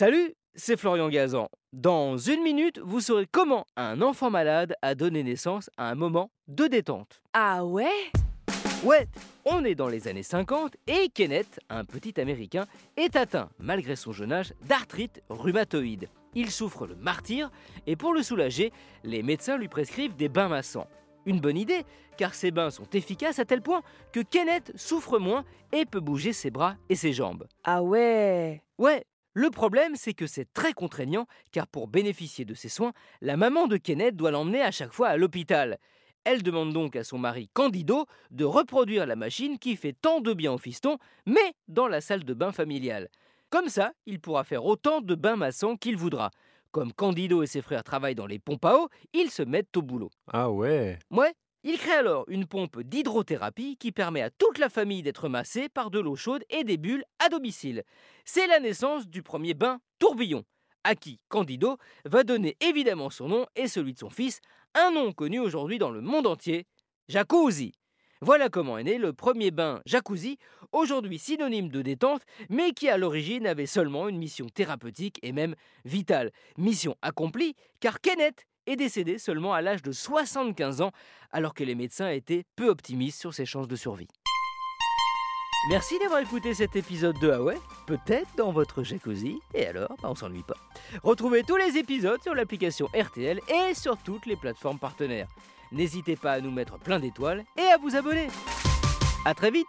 Salut, c'est Florian Gazan. Dans une minute, vous saurez comment un enfant malade a donné naissance à un moment de détente. Ah ouais? Ouais, on est dans les années 50 et Kenneth, un petit Américain, est atteint, malgré son jeune âge, d'arthrite rhumatoïde. Il souffre le martyr et pour le soulager, les médecins lui prescrivent des bains massants. Une bonne idée, car ces bains sont efficaces à tel point que Kenneth souffre moins et peut bouger ses bras et ses jambes. Ah ouais? Ouais, le problème, c'est que c'est très contraignant, car pour bénéficier de ces soins, la maman de Kenneth doit l'emmener à chaque fois à l'hôpital. Elle demande donc à son mari Candido de reproduire la machine qui fait tant de bien au fiston, mais dans la salle de bain familiale. Comme ça, il pourra faire autant de bains maçons qu'il voudra. Comme Candido et ses frères travaillent dans les pompes à eau, ils se mettent au boulot. Ah ouais Ouais, il crée alors une pompe d'hydrothérapie qui permet à toute la famille d'être massée par de l'eau chaude et des bulles à domicile. C'est la naissance du premier bain tourbillon, à qui Candido va donner évidemment son nom et celui de son fils, un nom connu aujourd'hui dans le monde entier, Jacuzzi. Voilà comment est né le premier bain jacuzzi, aujourd'hui synonyme de détente, mais qui à l'origine avait seulement une mission thérapeutique et même vitale. Mission accomplie, car Kenneth est décédé seulement à l'âge de 75 ans, alors que les médecins étaient peu optimistes sur ses chances de survie. Merci d'avoir écouté cet épisode de Huawei, peut-être dans votre jacuzzi, et alors, bah, on s'ennuie pas. Retrouvez tous les épisodes sur l'application RTL et sur toutes les plateformes partenaires. N'hésitez pas à nous mettre plein d'étoiles et à vous abonner. A très vite